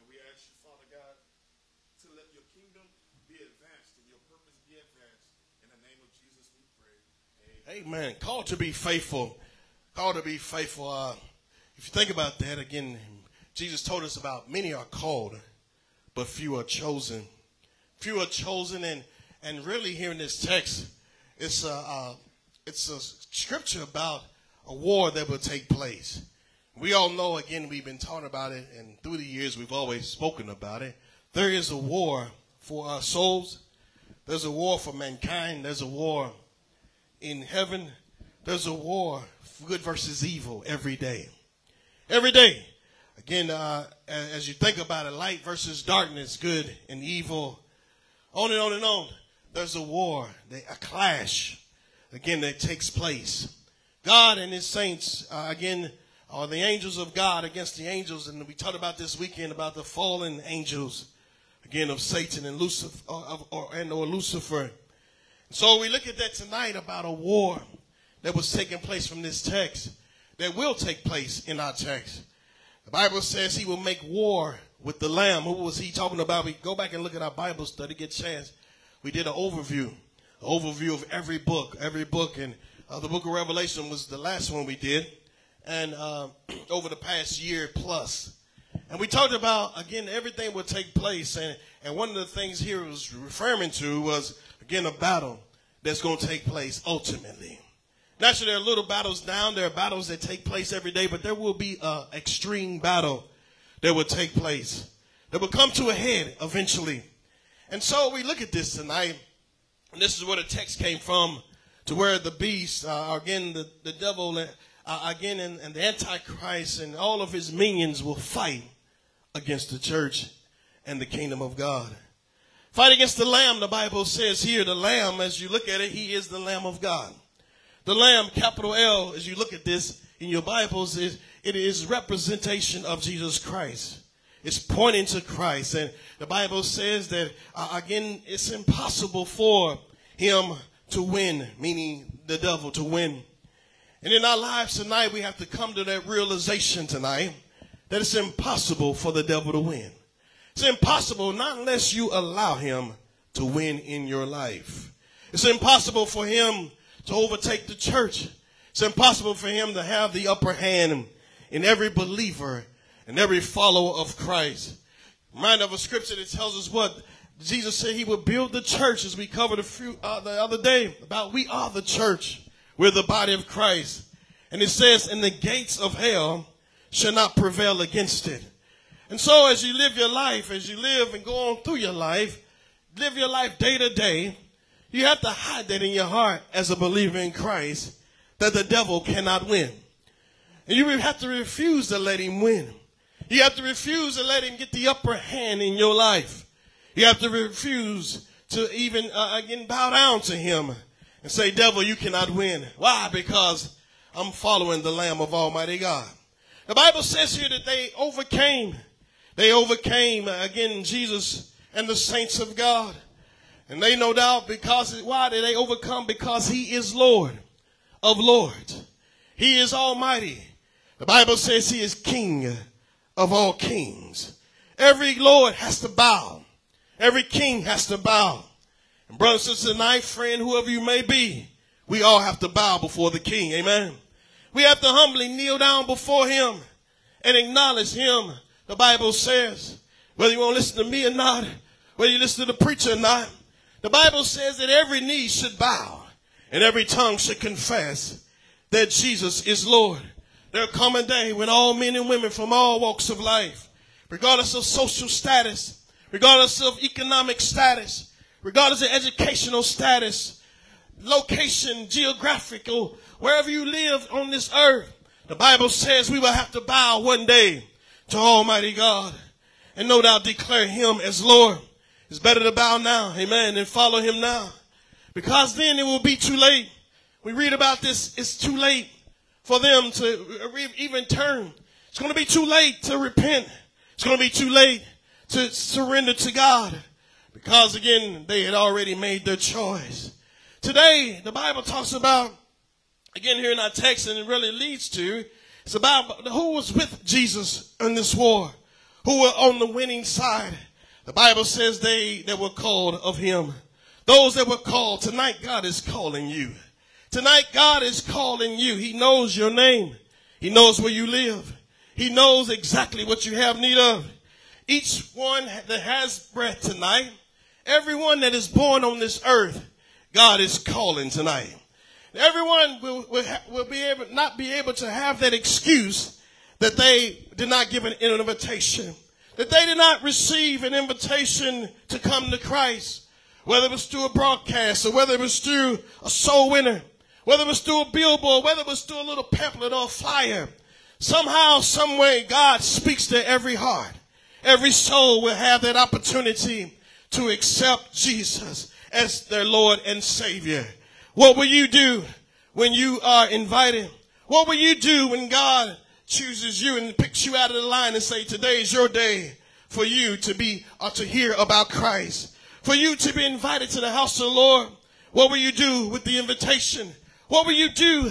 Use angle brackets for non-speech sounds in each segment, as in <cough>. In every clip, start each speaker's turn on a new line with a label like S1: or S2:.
S1: And we ask you, Father God, to let your kingdom be advanced and your purpose be advanced. In the name of Jesus, we pray.
S2: Amen. Called to be faithful. Called to be faithful. Uh, if you think about that again, Jesus told us about many are called, but few are chosen. Few are chosen, and and really here in this text, it's a uh, it's a scripture about a war that will take place. We all know, again, we've been talking about it, and through the years, we've always spoken about it. There is a war for our souls. There's a war for mankind. There's a war in heaven. There's a war, good versus evil, every day. Every day. Again, uh, as you think about it, light versus darkness, good and evil, on and on and on. There's a war, a clash, again, that takes place. God and his saints, uh, again, are the angels of God against the angels. And we talked about this weekend about the fallen angels, again, of Satan and Lucifer, uh, or, and or Lucifer. So we look at that tonight about a war that was taking place from this text that will take place in our text. The Bible says he will make war with the lamb. Who was he talking about? We go back and look at our Bible study, get a chance. We did an overview, overview of every book, every book. And uh, the book of Revelation was the last one we did. And uh, <clears throat> over the past year plus. And we talked about, again, everything will take place. And, and one of the things here was referring to was, again, a battle that's going to take place ultimately. Naturally, there are little battles down. There are battles that take place every day, but there will be an extreme battle that will take place that will come to a head eventually. And so we look at this tonight, and this is where the text came from, to where the beast, uh, again, the, the devil, uh, again, and, and the Antichrist and all of his minions will fight against the church and the kingdom of God. Fight against the lamb, the Bible says here. The lamb, as you look at it, he is the lamb of God. The lamb, capital L, as you look at this in your Bibles, is it is representation of Jesus Christ. It's pointing to Christ. And the Bible says that, uh, again, it's impossible for him to win, meaning the devil to win. And in our lives tonight, we have to come to that realization tonight that it's impossible for the devil to win. It's impossible not unless you allow him to win in your life. It's impossible for him to overtake the church. It's impossible for him to have the upper hand in every believer and every follower of Christ. Remind of a scripture that tells us what Jesus said he would build the church as we covered a few uh, the other day about we are the church. We're the body of Christ. And it says, and the gates of hell shall not prevail against it. And so as you live your life, as you live and go on through your life, live your life day to day, you have to hide that in your heart as a believer in Christ that the devil cannot win. And you have to refuse to let him win. You have to refuse to let him get the upper hand in your life. You have to refuse to even uh, again bow down to him and say, devil, you cannot win. Why? Because I'm following the Lamb of Almighty God. The Bible says here that they overcame. They overcame again Jesus and the saints of God. And they no doubt because, why did they overcome? Because he is Lord of lords. He is almighty. The Bible says he is king of all kings. Every Lord has to bow. Every king has to bow. And brothers and sisters tonight, friend, whoever you may be, we all have to bow before the king. Amen. We have to humbly kneel down before him and acknowledge him. The Bible says, whether you want to listen to me or not, whether you listen to the preacher or not, the Bible says that every knee should bow and every tongue should confess that Jesus is Lord. There'll come a day when all men and women from all walks of life, regardless of social status, regardless of economic status, regardless of educational status, location, geographical, wherever you live on this earth, the Bible says we will have to bow one day to Almighty God and no doubt declare Him as Lord. It's better to bow now, amen, and follow him now. Because then it will be too late. We read about this, it's too late for them to even turn. It's going to be too late to repent. It's going to be too late to surrender to God. Because again, they had already made their choice. Today, the Bible talks about, again here in our text, and it really leads to, it's about who was with Jesus in this war. who were on the winning side. The Bible says they that were called of him. Those that were called, tonight God is calling you. Tonight God is calling you. He knows your name. He knows where you live. He knows exactly what you have need of. Each one that has breath tonight, everyone that is born on this earth, God is calling tonight. Everyone will, will, will be able, not be able to have that excuse that they did not give an invitation, that they did not receive an invitation to come to Christ, whether it was through a broadcast or whether it was through a soul winner, whether it was through a billboard, whether it was through a little pamphlet or a flyer. Somehow, some way, God speaks to every heart. Every soul will have that opportunity to accept Jesus as their Lord and Savior. What will you do when you are invited? What will you do when God chooses you and picks you out of the line and say, today is your day for you to be or to hear about Christ, for you to be invited to the house of the Lord? What will you do with the invitation? What will you do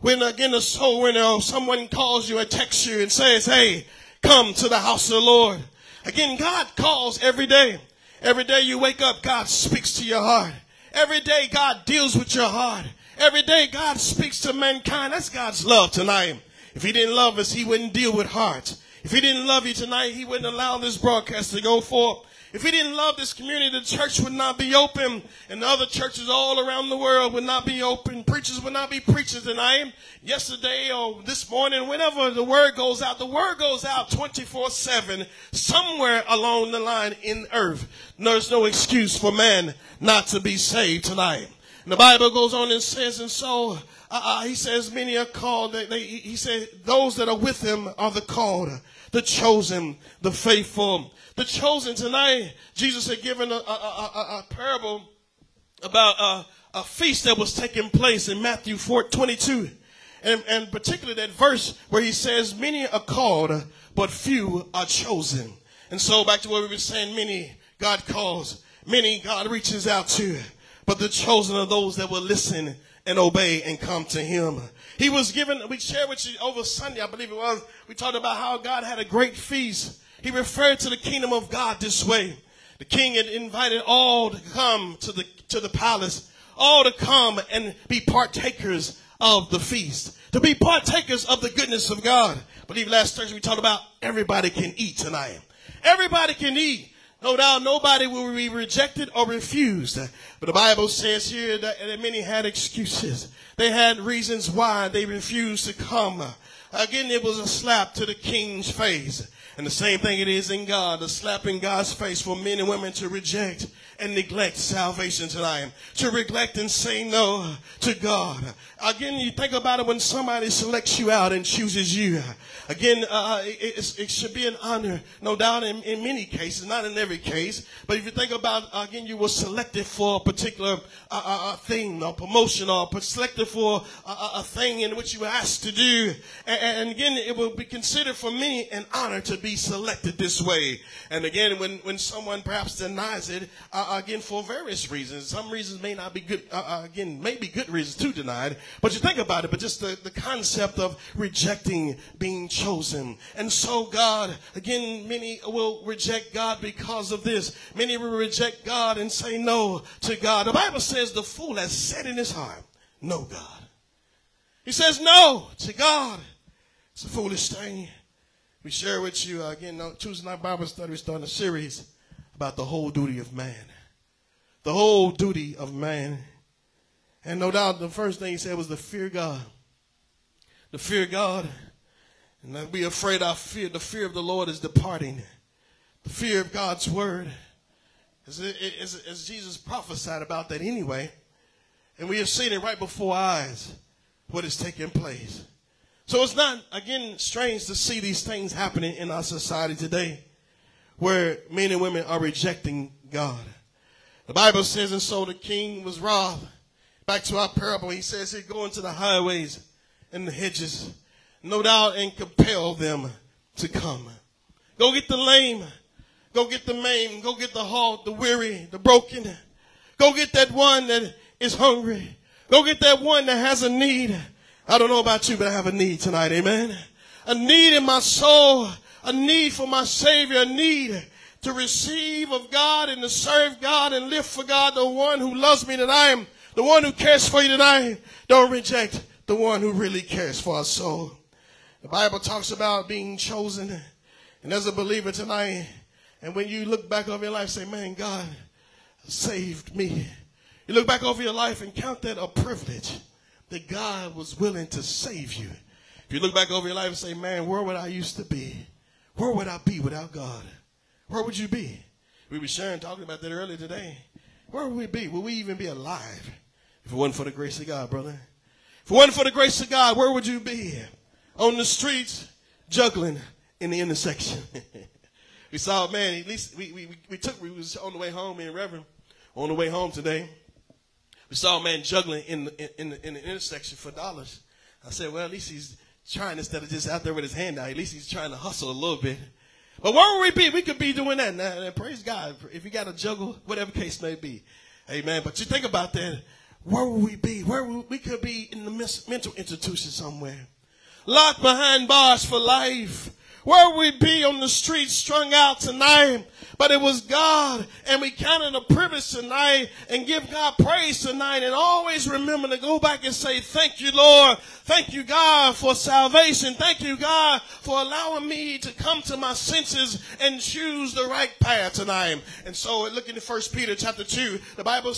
S2: when again a soul winner or uh, someone calls you or texts you and says, hey, come to the house of the Lord? Again, God calls every day. Every day you wake up, God speaks to your heart. Every day God deals with your heart. Every day God speaks to mankind. That's God's love tonight. If he didn't love us, he wouldn't deal with hearts. If he didn't love you tonight, he wouldn't allow this broadcast to go forth. If he didn't love this community, the church would not be open, and the other churches all around the world would not be open. Preachers would not be preachers tonight. Yesterday or this morning, whenever the word goes out, the word goes out 24 7 somewhere along the line in earth. There's no excuse for man not to be saved tonight. And the Bible goes on and says, and so uh, uh, he says, many are called. They, they, he said, those that are with him are the called, the chosen, the faithful the chosen tonight, Jesus had given a, a, a, a parable about a, feast that was taking place in Matthew 4, 22. And, and particularly that verse where he says, many are called, but few are chosen. And so back to what we were saying, many God calls, many God reaches out to, but the chosen are those that will listen and obey and come to him. He was given, we shared with you over Sunday, I believe it was, we talked about how God had a great feast he referred to the kingdom of God this way. The king had invited all to come to the, to the palace, all to come and be partakers of the feast, to be partakers of the goodness of God. I believe last Thursday we talked about everybody can eat tonight. Everybody can eat. No doubt nobody will be rejected or refused. But the Bible says here that, that many had excuses. They had reasons why they refused to come. Again, it was a slap to the king's face. And the same thing it is in God, the slap in God's face for men and women to reject and neglect salvation tonight, to neglect and say no to God. Again, you think about it when somebody selects you out and chooses you. Again, uh, it, it, should be an honor, no doubt, in, in, many cases, not in every case. But if you think about, again, you were selected for a particular uh, uh, uh thing or promotion or selected for a, a, thing in which you were asked to do. And, and, again, it will be considered for many an honor to be selected this way. And again, when, when someone perhaps denies it, uh, uh, again, for various reasons. Some reasons may not be good, uh, uh, again, may be good reasons to deny it. But you think about it, but just the, the concept of rejecting being chosen. And so God, again, many will reject God because of this. Many will reject God and say no to God. The Bible says the fool has said in his heart, no God. He says no to God. It's a foolish thing. We share with you, uh, again, Tuesday night Bible study, we start a series about the whole duty of man the whole duty of man. And no doubt the first thing he said was to fear God. To fear God. And not be afraid our fear. The fear of the Lord is departing. The fear of God's word. As, as, as Jesus prophesied about that anyway. And we have seen it right before our eyes, what is taking place. So it's not, again, strange to see these things happening in our society today where men and women are rejecting God. The Bible says, and so the king was wroth. Back to our parable, he says he'd go into the highways and the hedges, no doubt, and compel them to come. Go get the lame. Go get the maimed. Go get the halt, the weary, the broken. Go get that one that is hungry. Go get that one that has a need. I don't know about you, but I have a need tonight. Amen. A need in my soul a need for my Savior, a need to receive of God and to serve God and live for God, the one who loves me tonight, the one who cares for you tonight. Don't reject the one who really cares for our soul. The Bible talks about being chosen. And as a believer tonight, and when you look back over your life, say, man, God saved me. You look back over your life and count that a privilege that God was willing to save you. If you look back over your life and say, man, where would I used to be? Where would I be without God? Where would you be? We were sharing, talking about that earlier today. Where would we be? Would we even be alive if it wasn't for the grace of God, brother? If it wasn't for the grace of God, where would you be? On the streets, juggling in the intersection. <laughs> we saw, a man, at least we, we, we took, we was on the way home in Reverend, on the way home today. We saw a man juggling in the, in, the, in the intersection for dollars. I said, well, at least he's trying instead of just out there with his hand out. At least he's trying to hustle a little bit. But where would we be? We could be doing that now. Praise God. If you got to juggle, whatever case may be. Amen. But you think about that. Where would we be? Where we could be in the mental institution somewhere. Locked behind bars for life. Where would we be on the streets strung out tonight? But it was God, and we counted a privilege tonight and give God praise tonight and always remember to go back and say, thank you, Lord. Thank you, God, for salvation. Thank you, God, for allowing me to come to my senses and choose the right path tonight. And so looking at First Peter chapter 2, the Bible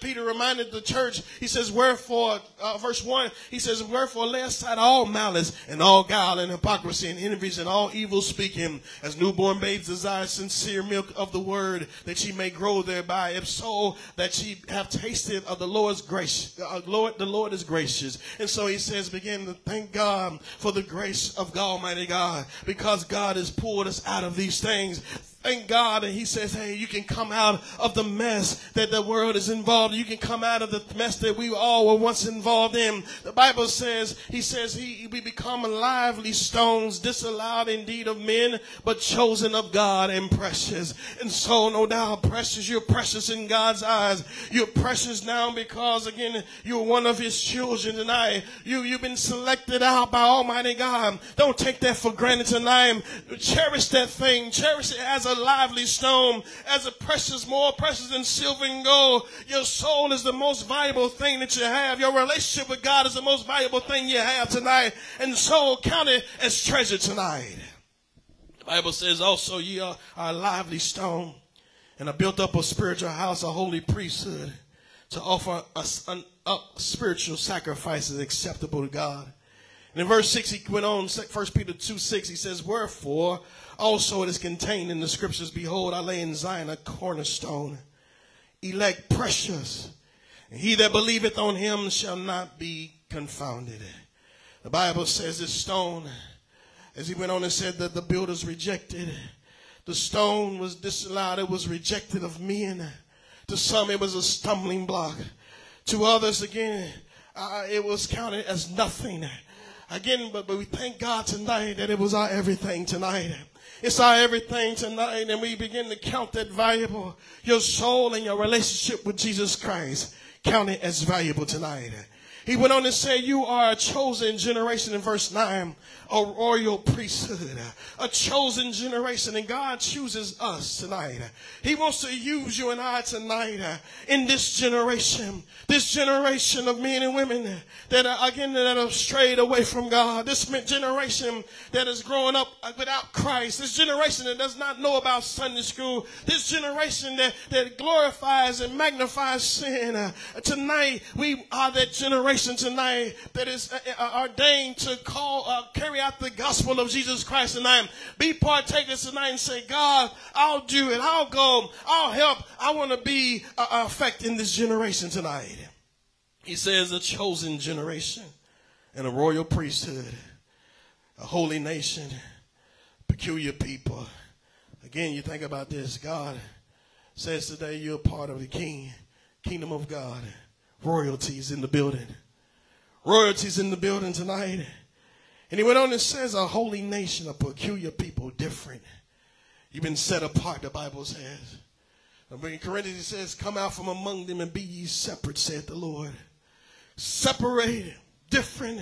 S2: Peter reminded the church, he says, wherefore, uh, verse 1, he says, wherefore lay aside all malice and all guile and hypocrisy and envies and all evil speaking, as newborn babes desire sincere milk of the word, that ye may grow thereby, if so, that ye have tasted of the Lord's grace. Uh, Lord, the Lord is gracious. And so he says, begin to thank God for the grace of God, Almighty God, because God has pulled us out of these things Thank God. And he says, hey, you can come out of the mess that the world is involved in. You can come out of the mess that we all were once involved in. The Bible says, he says, he, we become lively stones, disallowed indeed of men, but chosen of God and precious. And so, no doubt, precious, you're precious in God's eyes. You're precious now because, again, you're one of his children tonight. You, you've been selected out by Almighty God. Don't take that for granted tonight. Cherish that thing. Cherish it as a lively stone, as a precious, more precious than silver and gold. Your soul is the most valuable thing that you have. Your relationship with God is the most valuable thing you have tonight. And so count it as treasure tonight. The Bible says also ye are a lively stone and are built up a spiritual house, a holy priesthood to offer us up spiritual sacrifices acceptable to God. And in verse 6, he went on, 1 Peter 2 6, he says, Wherefore also it is contained in the scriptures, Behold, I lay in Zion a cornerstone, elect precious. And he that believeth on him shall not be confounded. The Bible says this stone, as he went on and said that the builders rejected, the stone was disallowed, it was rejected of men. To some, it was a stumbling block. To others, again, uh, it was counted as nothing. Again, but, but we thank God tonight that it was our everything tonight. It's our everything tonight, and we begin to count that valuable. Your soul and your relationship with Jesus Christ, count it as valuable tonight. He went on to say, You are a chosen generation in verse 9 a royal priesthood, a chosen generation, and God chooses us tonight. He wants to use you and I tonight in this generation, this generation of men and women that are again that have strayed away from God, this generation that is growing up without Christ, this generation that does not know about Sunday school, this generation that, that glorifies and magnifies sin. Uh, tonight, we are that generation tonight that is uh, uh, ordained to call, uh, carry the gospel of Jesus Christ tonight, be partakers tonight and say, God, I'll do it. I'll go. I'll help. I want to be uh, effect in this generation tonight. He says a chosen generation and a royal priesthood, a holy nation, peculiar people. Again, you think about this. God says today you're part of the king, kingdom of God. Royalties in the building. Royalties in the building tonight. And he went on and says, a holy nation, a peculiar people, different. You've been set apart, the Bible says. In Corinthians, it says, Come out from among them and be ye separate, saith the Lord. Separated, different.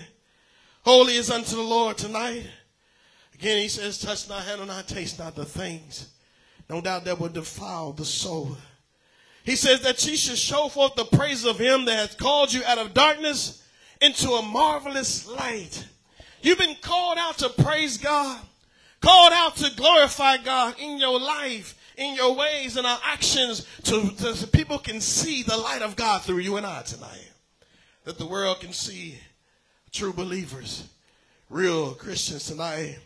S2: Holy is unto the Lord tonight. Again, he says, touch not, handle not, taste not the things. No doubt that would defile the soul. He says that ye should show forth the praise of him that has called you out of darkness into a marvelous light. You've been called out to praise God, called out to glorify God in your life, in your ways in our actions, to, to, so people can see the light of God through you and I tonight. That the world can see true believers, real Christians tonight.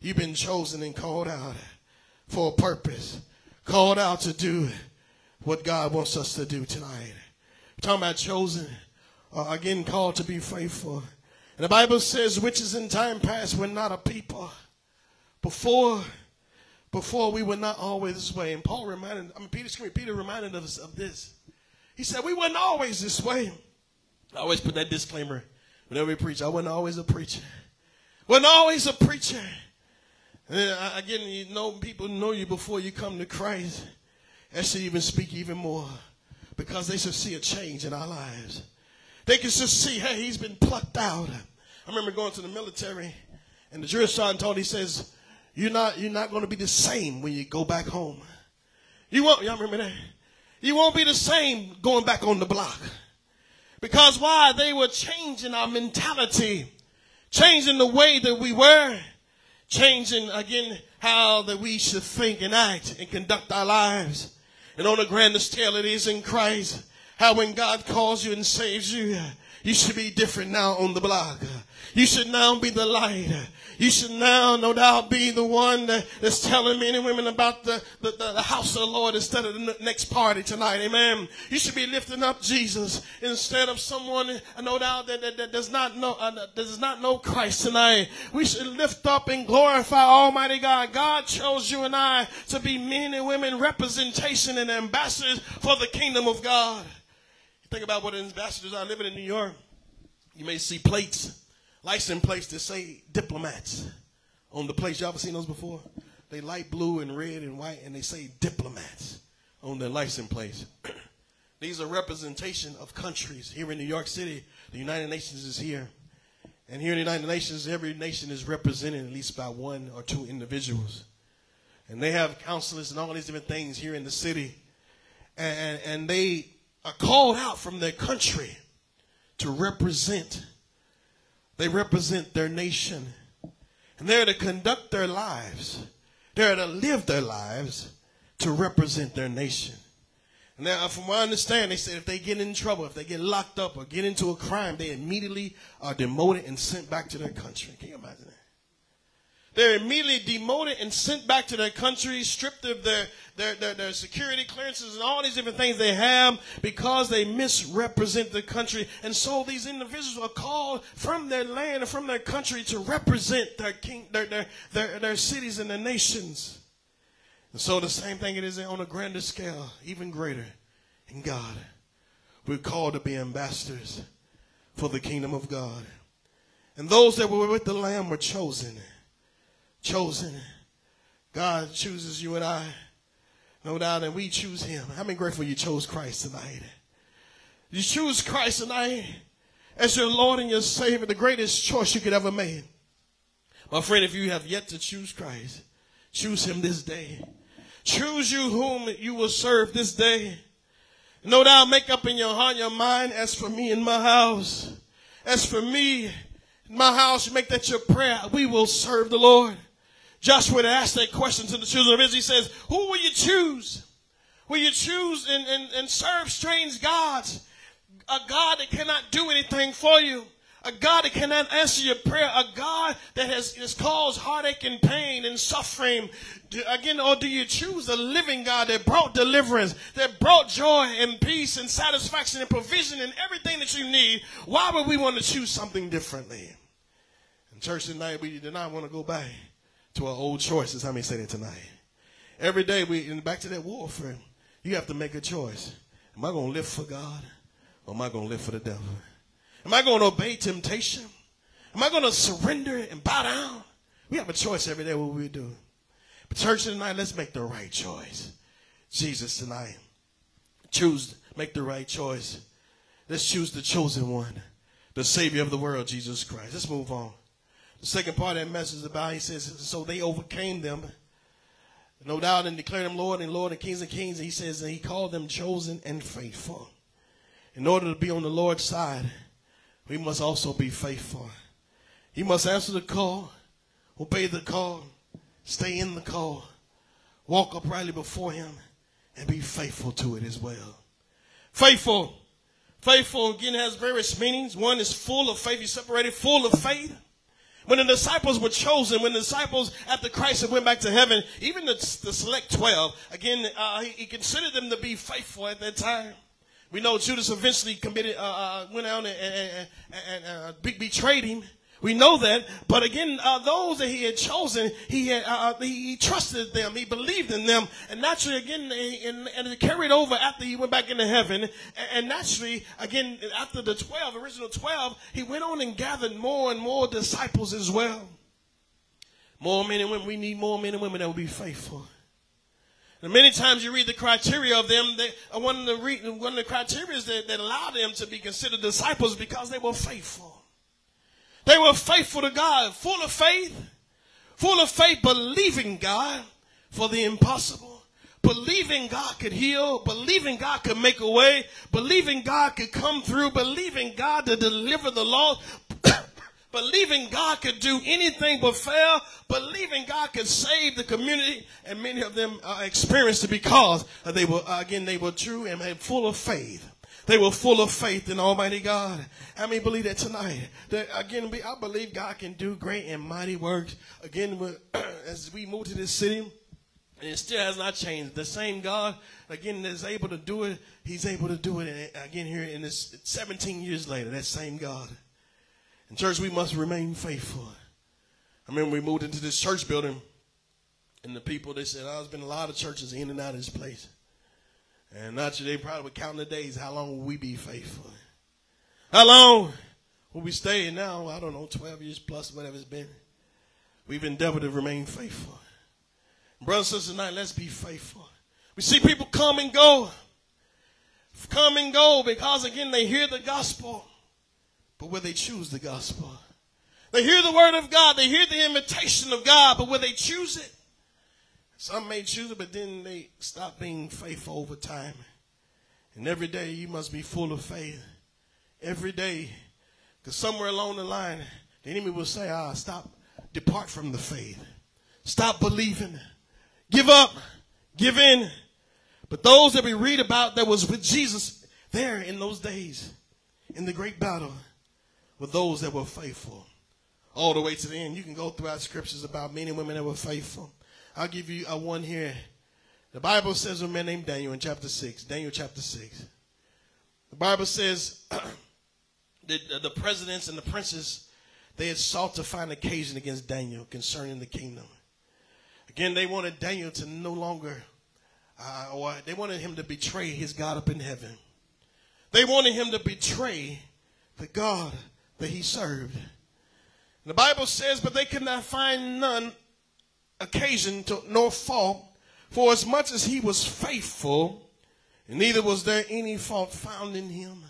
S2: You've been chosen and called out for a purpose, called out to do what God wants us to do tonight. We're talking about chosen, uh, again called to be faithful. And the Bible says, which is in time past we're not a people. Before, before we were not always this way. And Paul reminded, I mean, Peter, Peter reminded us of this. He said, we weren't always this way. I always put that disclaimer whenever we preach. I wasn't always a preacher. Wasn't always a preacher. And again, you know, people know you before you come to Christ. That should even speak even more because they should see a change in our lives. They can just see, hey, he's been plucked out. I remember going to the military and the drill sergeant told, me, he says, you're not, you're not going to be the same when you go back home. You won't, y'all remember that? You won't be the same going back on the block. Because why? They were changing our mentality, changing the way that we were, changing again how that we should think and act and conduct our lives. And on a grander scale, it is in Christ. How when God calls you and saves you, you should be different now on the block. You should now be the light. You should now, no doubt, be the one that, that's telling men and women about the, the, the, house of the Lord instead of the next party tonight. Amen. You should be lifting up Jesus instead of someone, no doubt, that, that, that does not know uh, does not know Christ tonight. We should lift up and glorify Almighty God. God chose you and I to be men and women representation and ambassadors for the kingdom of God. Think about what ambassadors are living in New York. You may see plates license plates that say diplomats on the plates. Y'all ever seen those before? They light blue and red and white, and they say diplomats on their license plates. <clears throat> These are representation of countries. Here in New York City, the United Nations is here. And here in the United Nations, every nation is represented at least by one or two individuals. And they have counselors and all these different things here in the city. And, and they are called out from their country to represent they represent their nation. And they're to conduct their lives. They're to live their lives to represent their nation. Now, from what I understand, they said if they get in trouble, if they get locked up or get into a crime, they immediately are demoted and sent back to their country. Can you imagine that? They're immediately demoted and sent back to their country, stripped of their, their, their, their, security clearances and all these different things they have because they misrepresent the country. And so these individuals are called from their land and from their country to represent their, king, their, their, their, their cities and their nations. And so the same thing it is on a grander scale, even greater in God. We're called to be ambassadors for the kingdom of God. And those that were with the Lamb were chosen chosen. God chooses you and I. No doubt, and we choose him. How many grateful you chose Christ tonight? You choose Christ tonight as your Lord and your Savior, the greatest choice you could ever make. My friend, if you have yet to choose Christ, choose him this day. Choose you whom you will serve this day. No doubt, make up in your heart, your mind, as for me in my house, as for me in my house, make that your prayer. We will serve the Lord. Joshua asked that question to the children of Israel. He says, Who will you choose? Will you choose and, and, and serve strange gods? A God that cannot do anything for you. A God that cannot answer your prayer. A God that has, has caused heartache and pain and suffering. Again, or do you choose a living God that brought deliverance, that brought joy and peace and satisfaction and provision and everything that you need? Why would we want to choose something differently? In church tonight, we do not want to go back to our old choices. How many say that tonight? Every day we and back to that warfare. You have to make a choice. Am I going to live for God or am I going to live for the devil? Am I going to obey temptation? Am I going to surrender and bow down? We have a choice every day what we do. But church tonight, let's make the right choice. Jesus tonight. Choose, make the right choice. Let's choose the chosen one, the Savior of the world, Jesus Christ. Let's move on. The second part of that message about, he says, so they overcame them. No doubt and declared him Lord and Lord and Kings and Kings. He says, and he called them chosen and faithful. In order to be on the Lord's side, we must also be faithful. He must answer the call, obey the call, stay in the call, walk uprightly before him, and be faithful to it as well. Faithful. Faithful again has various meanings. One is full of faith. You separated full of faith. When the disciples were chosen, when the disciples after Christ had went back to heaven, even the, the select 12, again, uh, he, he, considered them to be faithful at that time. We know Judas eventually committed, uh, uh, went out and, and, and, uh, betrayed him. We know that, but again, uh, those that he had chosen, he had uh, uh he, he, trusted them, he believed in them, and naturally, again, and, and it carried over after he went back into heaven. And, and naturally, again, after the twelve, original twelve, he went on and gathered more and more disciples as well. More men and women. We need more men and women that will be faithful. And many times you read the criteria of them. They, uh, one of the re, one of the criteria that, that allowed them to be considered disciples because they were faithful. They were faithful to God, full of faith, full of faith, believing God for the impossible, believing God could heal, believing God could make a way, believing God could come through, believing God to deliver the lost, <coughs> believing God could do anything but fail, believing God could save the community, and many of them uh, experienced it because they were, again, they were true and full of faith. They were full of faith in Almighty God. How many believe that tonight? That again, I believe God can do great and mighty works. Again, <clears throat> as we move to this city, and it still has not changed. The same God, again, is able to do it. He's able to do it again here in this 17 years later. That same God. In church, we must remain faithful. I remember we moved into this church building, and the people they said, "Oh, there's been a lot of churches in and out of this place." And naturally, they probably were counting the days. How long will we be faithful? How long will we stay now? I don't know, 12 years plus, whatever it's been. We've endeavored to remain faithful. Brothers and sisters, tonight, let's be faithful. We see people come and go. Come and go because, again, they hear the gospel, but will they choose the gospel? They hear the word of God, they hear the invitation of God, but will they choose it? Some may choose it, but then they stop being faithful over time. And every day you must be full of faith. Every day. Because somewhere along the line, the enemy will say, ah, stop, depart from the faith. Stop believing. Give up. Give in. But those that we read about that was with Jesus there in those days, in the great battle, were those that were faithful. All the way to the end. You can go throughout scriptures about men and women that were faithful. I'll give you a one here. The Bible says a man named Daniel in chapter 6. Daniel chapter 6. The Bible says <clears throat> that the presidents and the princes, they had sought to find occasion against Daniel concerning the kingdom. Again, they wanted Daniel to no longer, uh, or they wanted him to betray his God up in heaven. They wanted him to betray the God that he served. The Bible says, but they could not find none occasion to, nor fault, for as much as he was faithful, neither was there any fault found in him.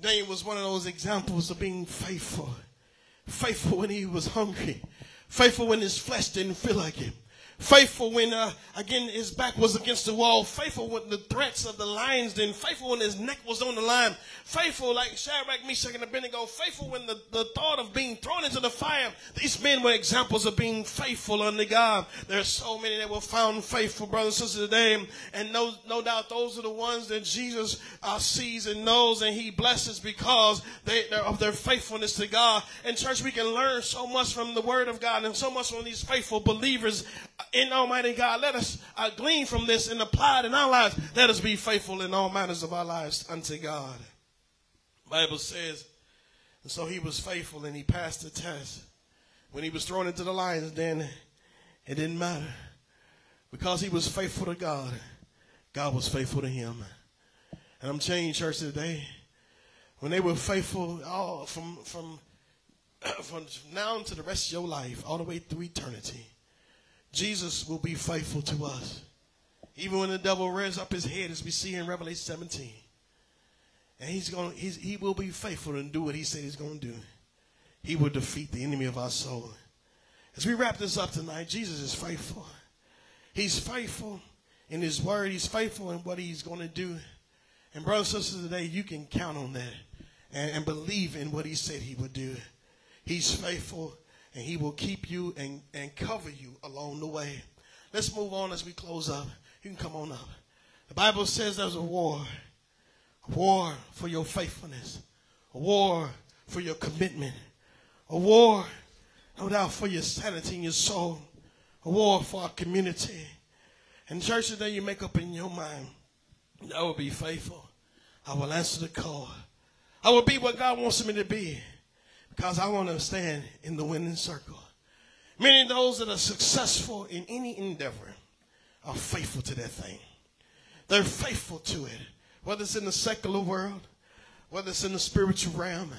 S2: Daniel was one of those examples of being faithful. Faithful when he was hungry. Faithful when his flesh didn't feel like it. Faithful when, uh, again, his back was against the wall. Faithful when the threats of the lions didn't. Faithful when his neck was on the line. Faithful like Shadrach, Meshach, and Abednego. Faithful when the, the thought of being thrown into the fire. These men were examples of being faithful unto God. There are so many that were found faithful, brothers and sisters, today. And no, no doubt those are the ones that Jesus uh, sees and knows and he blesses because they, of their faithfulness to God. In church, we can learn so much from the word of God and so much from these faithful believers in Almighty God. Let us uh, glean from this and apply it in our lives. Let us be faithful in all matters of our lives unto God. Bible says, and so he was faithful and he passed the test. When he was thrown into the lions, then it didn't matter. Because he was faithful to God, God was faithful to him. And I'm changing church today. When they were faithful all from from <clears throat> from now to the rest of your life, all the way through eternity. Jesus will be faithful to us. Even when the devil rears up his head, as we see in Revelation 17. And he's going he's, he will be faithful and do what he said he's going to do. he will defeat the enemy of our soul. As we wrap this up tonight, Jesus is faithful. He's faithful in his word. He's faithful in what he's going to do. And brothers and sisters, today you can count on that and, and believe in what he said he would do. He's faithful and he will keep you and, and cover you along the way. Let's move on as we close up. You can come on up. The Bible says there's a war, a war for your faithfulness, a war for your commitment, a war, no doubt, for your sanity and your soul, a war for our community. And church today, you make up in your mind, I will be faithful. I will answer the call. I will be what God wants me to be because I want to stand in the winning circle. Many of those that are successful in any endeavor are faithful to that thing. They're faithful to it. Whether it's in the secular world, whether it's in the spiritual realm,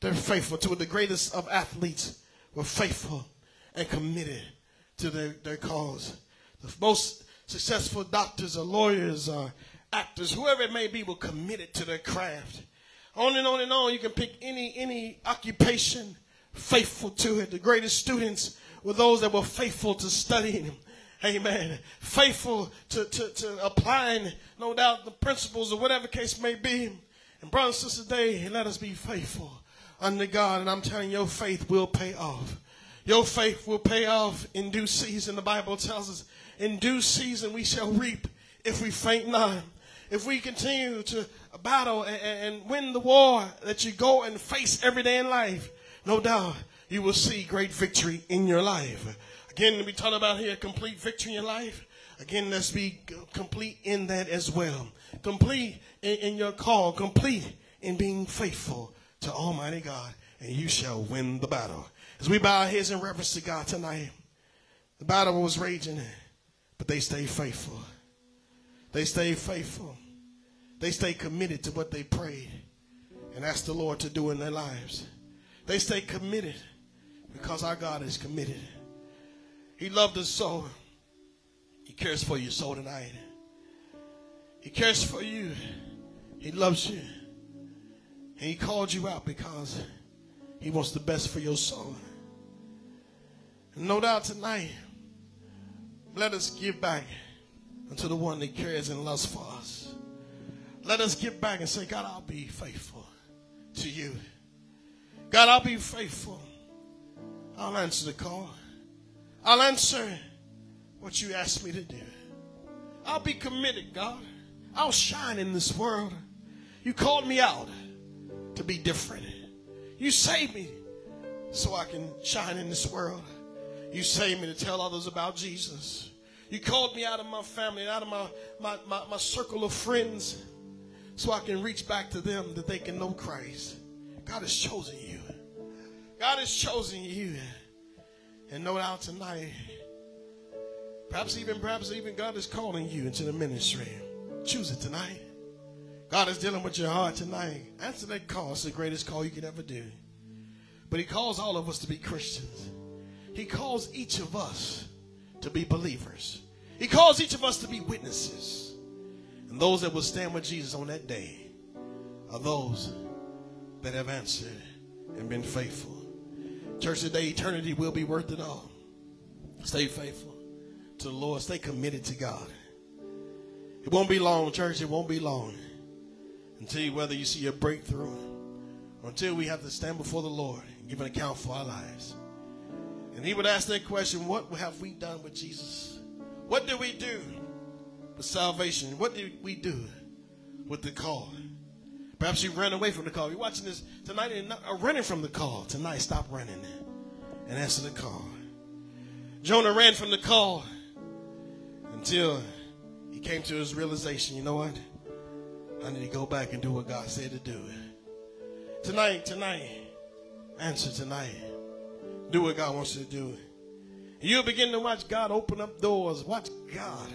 S2: they're faithful to it. The greatest of athletes were faithful and committed to their, their cause. The most successful doctors or lawyers or actors, whoever it may be, were committed to their craft. On and on and on. You can pick any any occupation, faithful to it. The greatest students were those that were faithful to studying. Amen. Faithful to, to, to applying, no doubt, the principles or whatever case may be. And brothers and sisters, today, let us be faithful unto God. And I'm telling you, your faith will pay off. Your faith will pay off in due season. The Bible tells us, in due season we shall reap if we faint not. If we continue to battle and, and win the war that you go and face every day in life, no doubt you will see great victory in your life. Again, we talk about here complete victory in life. Again, let's be complete in that as well. Complete in, in your call, complete in being faithful to Almighty God, and you shall win the battle. As we bow our heads in reverence to God tonight, the battle was raging, but they stayed faithful. They stayed faithful. They stay committed to what they prayed and asked the Lord to do in their lives. They stay committed because our God is committed. He loved us so. He cares for your soul tonight. He cares for you. He loves you. And he called you out because he wants the best for your soul. And no doubt tonight, let us give back unto the one that cares and loves for us. Let us get back and say, God, I'll be faithful to you. God, I'll be faithful. I'll answer the call. I'll answer what you asked me to do. I'll be committed, God. I'll shine in this world. You called me out to be different. You saved me so I can shine in this world. You saved me to tell others about Jesus. You called me out of my family and out of my, my, my, my circle of friends so I can reach back to them that they can know Christ. God has chosen you. God has chosen you. And no doubt tonight, perhaps even, perhaps even God is calling you into the ministry. Choose it tonight. God is dealing with your heart tonight. Answer that call. It's the greatest call you can ever do. But He calls all of us to be Christians. He calls each of us to be believers. He calls each of us to be witnesses. And those that will stand with Jesus on that day are those that have answered and been faithful. Church, today, eternity will be worth it all. Stay faithful to the Lord. Stay committed to God. It won't be long, church. It won't be long until whether you see a breakthrough or until we have to stand before the Lord and give an account for our lives. And he would ask that question, what have we done with Jesus? What did we do with salvation? What did we do with the call? Perhaps you ran away from the call. You're watching this tonight and not, uh, running from the call. Tonight, stop running and answer the call. Jonah ran from the call until he came to his realization, you know what? I need to go back and do what God said to do. Tonight, tonight, answer tonight. Do what God wants you to do. You'll begin to watch God open up doors. Watch God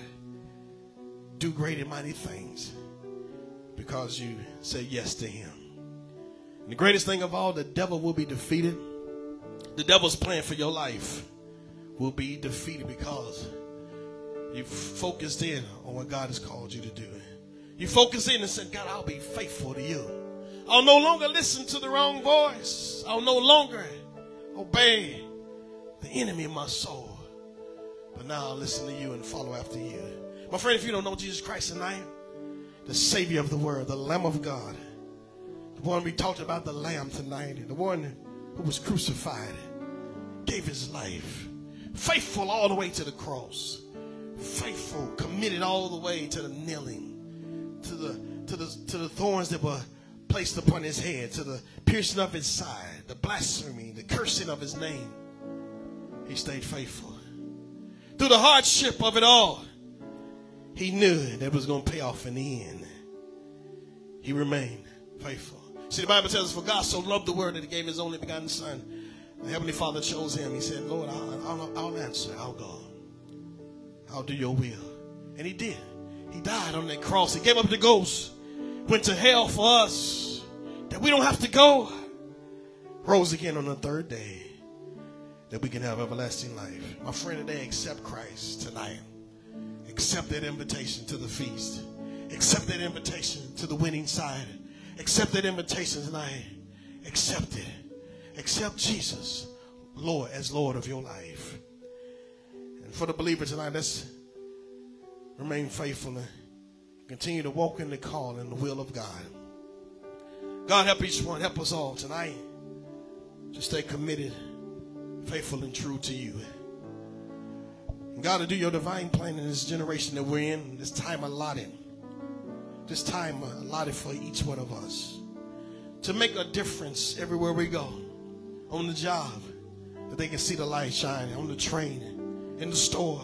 S2: do great and mighty things because you say yes to Him. And the greatest thing of all, the devil will be defeated. The devil's plan for your life will be defeated because you focused in on what God has called you to do. You focus in and said, God, I'll be faithful to you. I'll no longer listen to the wrong voice. I'll no longer obey the enemy of my soul. But now I'll listen to you and follow after you. My friend, if you don't know Jesus Christ tonight, the Savior of the world, the Lamb of God, the one we talked about, the Lamb tonight, the one who was crucified, gave his life, faithful all the way to the cross, faithful, committed all the way to the kneeling, to the to the to the thorns that were placed upon his head, to the piercing of his side, the blasphemy, the cursing of his name. He stayed faithful. Through the hardship of it all, he knew that it was going to pay off in the end. He remained faithful. See, the Bible tells us, For God so loved the world that he gave his only begotten Son. The Heavenly Father chose him. He said, Lord, I'll, I'll, I'll answer. I'll go. I'll do your will. And he did. He died on that cross. He gave up the ghost. Went to hell for us. That we don't have to go. Rose again on the third day. That we can have everlasting life. My friend today, accept Christ tonight. Accept that invitation to the feast. Accept that invitation to the winning side. Accept that invitation tonight. Accept it. Accept Jesus, Lord, as Lord of your life. And for the believer tonight, let's remain faithful and continue to walk in the call and the will of God. God help each one, help us all tonight to stay committed, faithful, and true to you. God to do your divine plan in this generation that we're in, this time allotted, this time allotted for each one of us to make a difference everywhere we go on the job, that they can see the light shining on the train, in the store,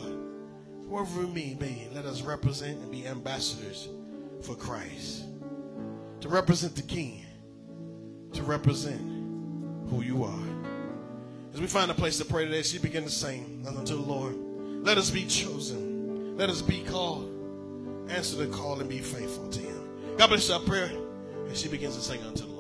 S2: wherever we may be. Let us represent and be ambassadors for Christ. To represent the King, to represent who you are. As we find a place to pray today, she begin to sing unto the Lord. Let us be chosen. Let us be called. Answer the call and be faithful to Him. God bless our prayer. And she begins to sing unto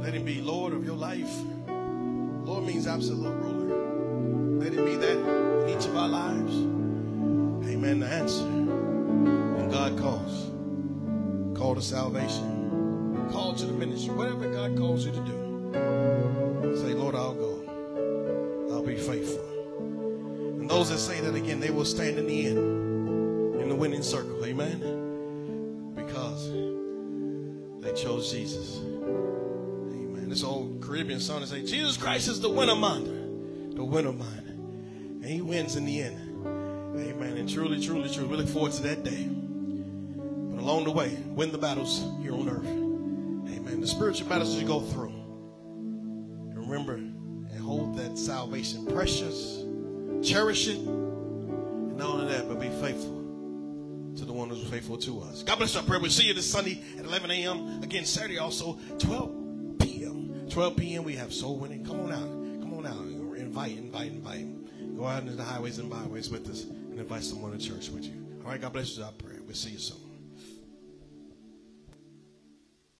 S2: the Lord. Of your life. Lord means absolute ruler. Let it be that in each of our lives. Amen. The answer. When God calls. Call to salvation. Call to the ministry. Whatever God calls you to do. Say, Lord, I'll go. I'll be faithful. And those that say that again, they will stand in the end in the winning circle. Amen. Because they chose Jesus. Caribbean song say, Jesus Christ is the winner minder. The winner minder. And he wins in the end. Amen. And truly, truly, truly, we look forward to that day. But along the way, win the battles here on earth. Amen. The spiritual battles you go through. Remember and hold that salvation precious. Cherish it. And not only that, but be faithful to the one who's faithful to us. God bless our prayer. We'll see you this Sunday at 11 a.m. Again, Saturday also, 12 p.m. 12 p.m. We have soul winning. Come on out. Come on out. Invite, invite, invite. Go out into the highways and byways with us and invite someone to church with you. All right, God bless you. I pray. We'll see you soon.